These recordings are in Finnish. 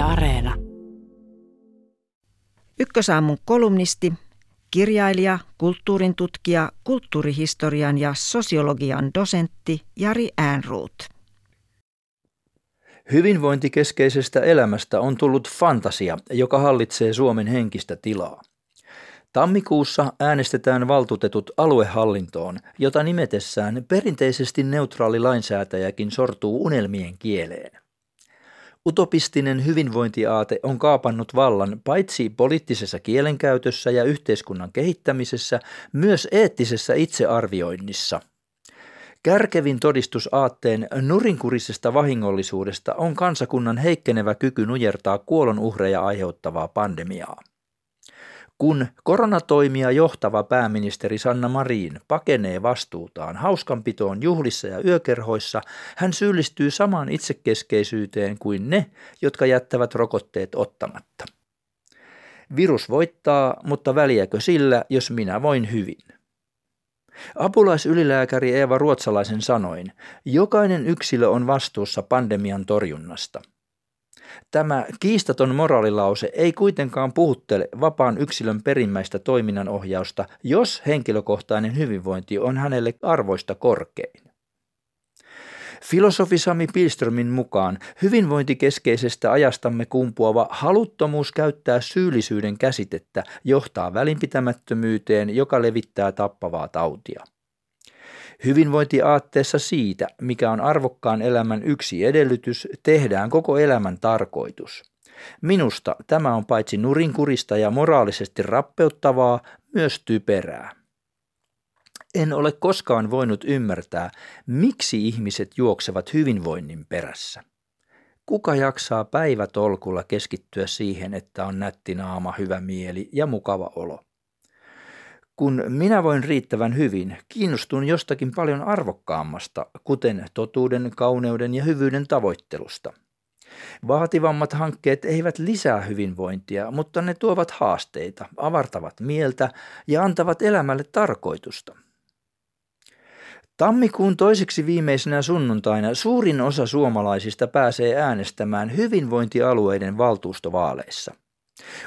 Yle Areena. Ykkösaamun kolumnisti, kirjailija, kulttuurin tutkija, kulttuurihistorian ja sosiologian dosentti Jari Äänruut. Hyvinvointikeskeisestä elämästä on tullut fantasia, joka hallitsee Suomen henkistä tilaa. Tammikuussa äänestetään valtuutetut aluehallintoon, jota nimetessään perinteisesti neutraali lainsäätäjäkin sortuu unelmien kieleen. Utopistinen hyvinvointiaate on kaapannut vallan paitsi poliittisessa kielenkäytössä ja yhteiskunnan kehittämisessä, myös eettisessä itsearvioinnissa. Kärkevin todistus aatteen nurinkurisesta vahingollisuudesta on kansakunnan heikkenevä kyky nujertaa kuolonuhreja aiheuttavaa pandemiaa. Kun koronatoimia johtava pääministeri Sanna Marin pakenee vastuutaan hauskanpitoon juhlissa ja yökerhoissa, hän syyllistyy samaan itsekeskeisyyteen kuin ne, jotka jättävät rokotteet ottamatta. Virus voittaa, mutta väliäkö sillä, jos minä voin hyvin? Apulaisylilääkäri Eeva Ruotsalaisen sanoin, jokainen yksilö on vastuussa pandemian torjunnasta – Tämä kiistaton moraalilause ei kuitenkaan puhuttele vapaan yksilön perimmäistä toiminnanohjausta, jos henkilökohtainen hyvinvointi on hänelle arvoista korkein. Filosofi Sami Pilströmin mukaan hyvinvointikeskeisestä ajastamme kumpuava haluttomuus käyttää syyllisyyden käsitettä johtaa välinpitämättömyyteen, joka levittää tappavaa tautia. Hyvinvointiaatteessa siitä, mikä on arvokkaan elämän yksi edellytys, tehdään koko elämän tarkoitus. Minusta tämä on paitsi nurinkurista ja moraalisesti rappeuttavaa, myös typerää. En ole koskaan voinut ymmärtää, miksi ihmiset juoksevat hyvinvoinnin perässä. Kuka jaksaa päivätolkulla keskittyä siihen, että on nätti naama, hyvä mieli ja mukava olo? Kun minä voin riittävän hyvin, kiinnostun jostakin paljon arvokkaammasta, kuten totuuden, kauneuden ja hyvyyden tavoittelusta. Vaativammat hankkeet eivät lisää hyvinvointia, mutta ne tuovat haasteita, avartavat mieltä ja antavat elämälle tarkoitusta. Tammikuun toiseksi viimeisenä sunnuntaina suurin osa suomalaisista pääsee äänestämään hyvinvointialueiden valtuustovaaleissa.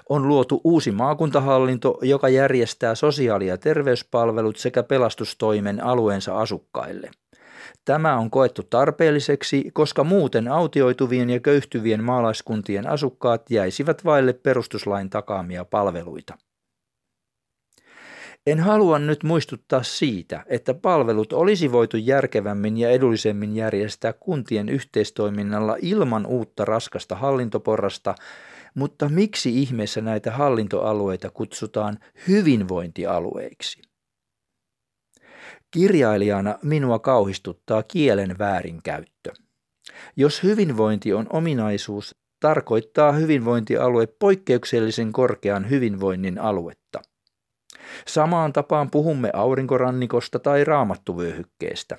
On luotu uusi maakuntahallinto, joka järjestää sosiaali- ja terveyspalvelut sekä pelastustoimen alueensa asukkaille. Tämä on koettu tarpeelliseksi, koska muuten autioituvien ja köyhtyvien maalaiskuntien asukkaat jäisivät vaille perustuslain takaamia palveluita. En halua nyt muistuttaa siitä, että palvelut olisi voitu järkevämmin ja edullisemmin järjestää kuntien yhteistoiminnalla ilman uutta raskasta hallintoporrasta, mutta miksi ihmeessä näitä hallintoalueita kutsutaan hyvinvointialueiksi? Kirjailijana minua kauhistuttaa kielen väärinkäyttö. Jos hyvinvointi on ominaisuus, tarkoittaa hyvinvointialue poikkeuksellisen korkean hyvinvoinnin aluetta. Samaan tapaan puhumme aurinkorannikosta tai raamattuvyöhykkeestä.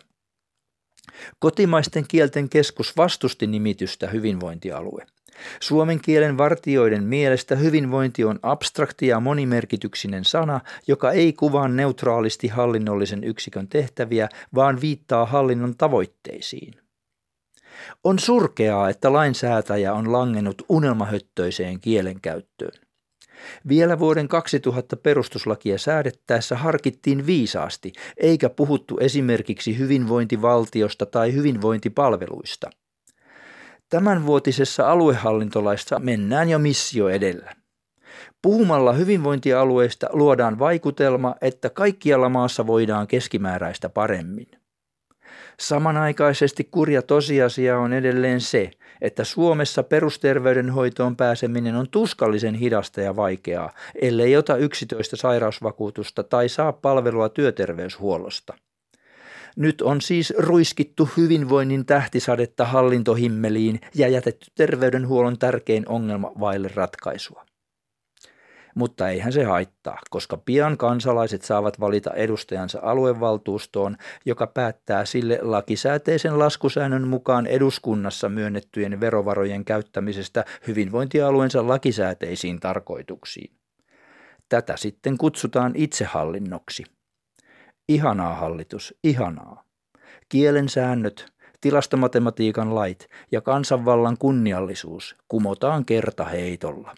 Kotimaisten kielten keskus vastusti nimitystä hyvinvointialue. Suomen kielen vartioiden mielestä hyvinvointi on abstrakti ja monimerkityksinen sana, joka ei kuvaa neutraalisti hallinnollisen yksikön tehtäviä, vaan viittaa hallinnon tavoitteisiin. On surkeaa, että lainsäätäjä on langennut unelmahöttöiseen kielenkäyttöön. Vielä vuoden 2000 perustuslakia säädettäessä harkittiin viisaasti, eikä puhuttu esimerkiksi hyvinvointivaltiosta tai hyvinvointipalveluista – Tämänvuotisessa aluehallintolaissa mennään jo missio edellä. Puhumalla hyvinvointialueista luodaan vaikutelma, että kaikkialla maassa voidaan keskimääräistä paremmin. Samanaikaisesti kurja tosiasia on edelleen se, että Suomessa perusterveydenhoitoon pääseminen on tuskallisen hidasta ja vaikeaa, ellei ota yksityistä sairausvakuutusta tai saa palvelua työterveyshuollosta. Nyt on siis ruiskittu hyvinvoinnin tähtisadetta hallintohimmeliin ja jätetty terveydenhuollon tärkein ongelma vaille ratkaisua. Mutta eihän se haittaa, koska pian kansalaiset saavat valita edustajansa aluevaltuustoon, joka päättää sille lakisääteisen laskusäännön mukaan eduskunnassa myönnettyjen verovarojen käyttämisestä hyvinvointialueensa lakisääteisiin tarkoituksiin. Tätä sitten kutsutaan itsehallinnoksi. Ihanaa hallitus, ihanaa. Kielen säännöt, tilastomatematiikan lait ja kansanvallan kunniallisuus kumotaan kertaheitolla.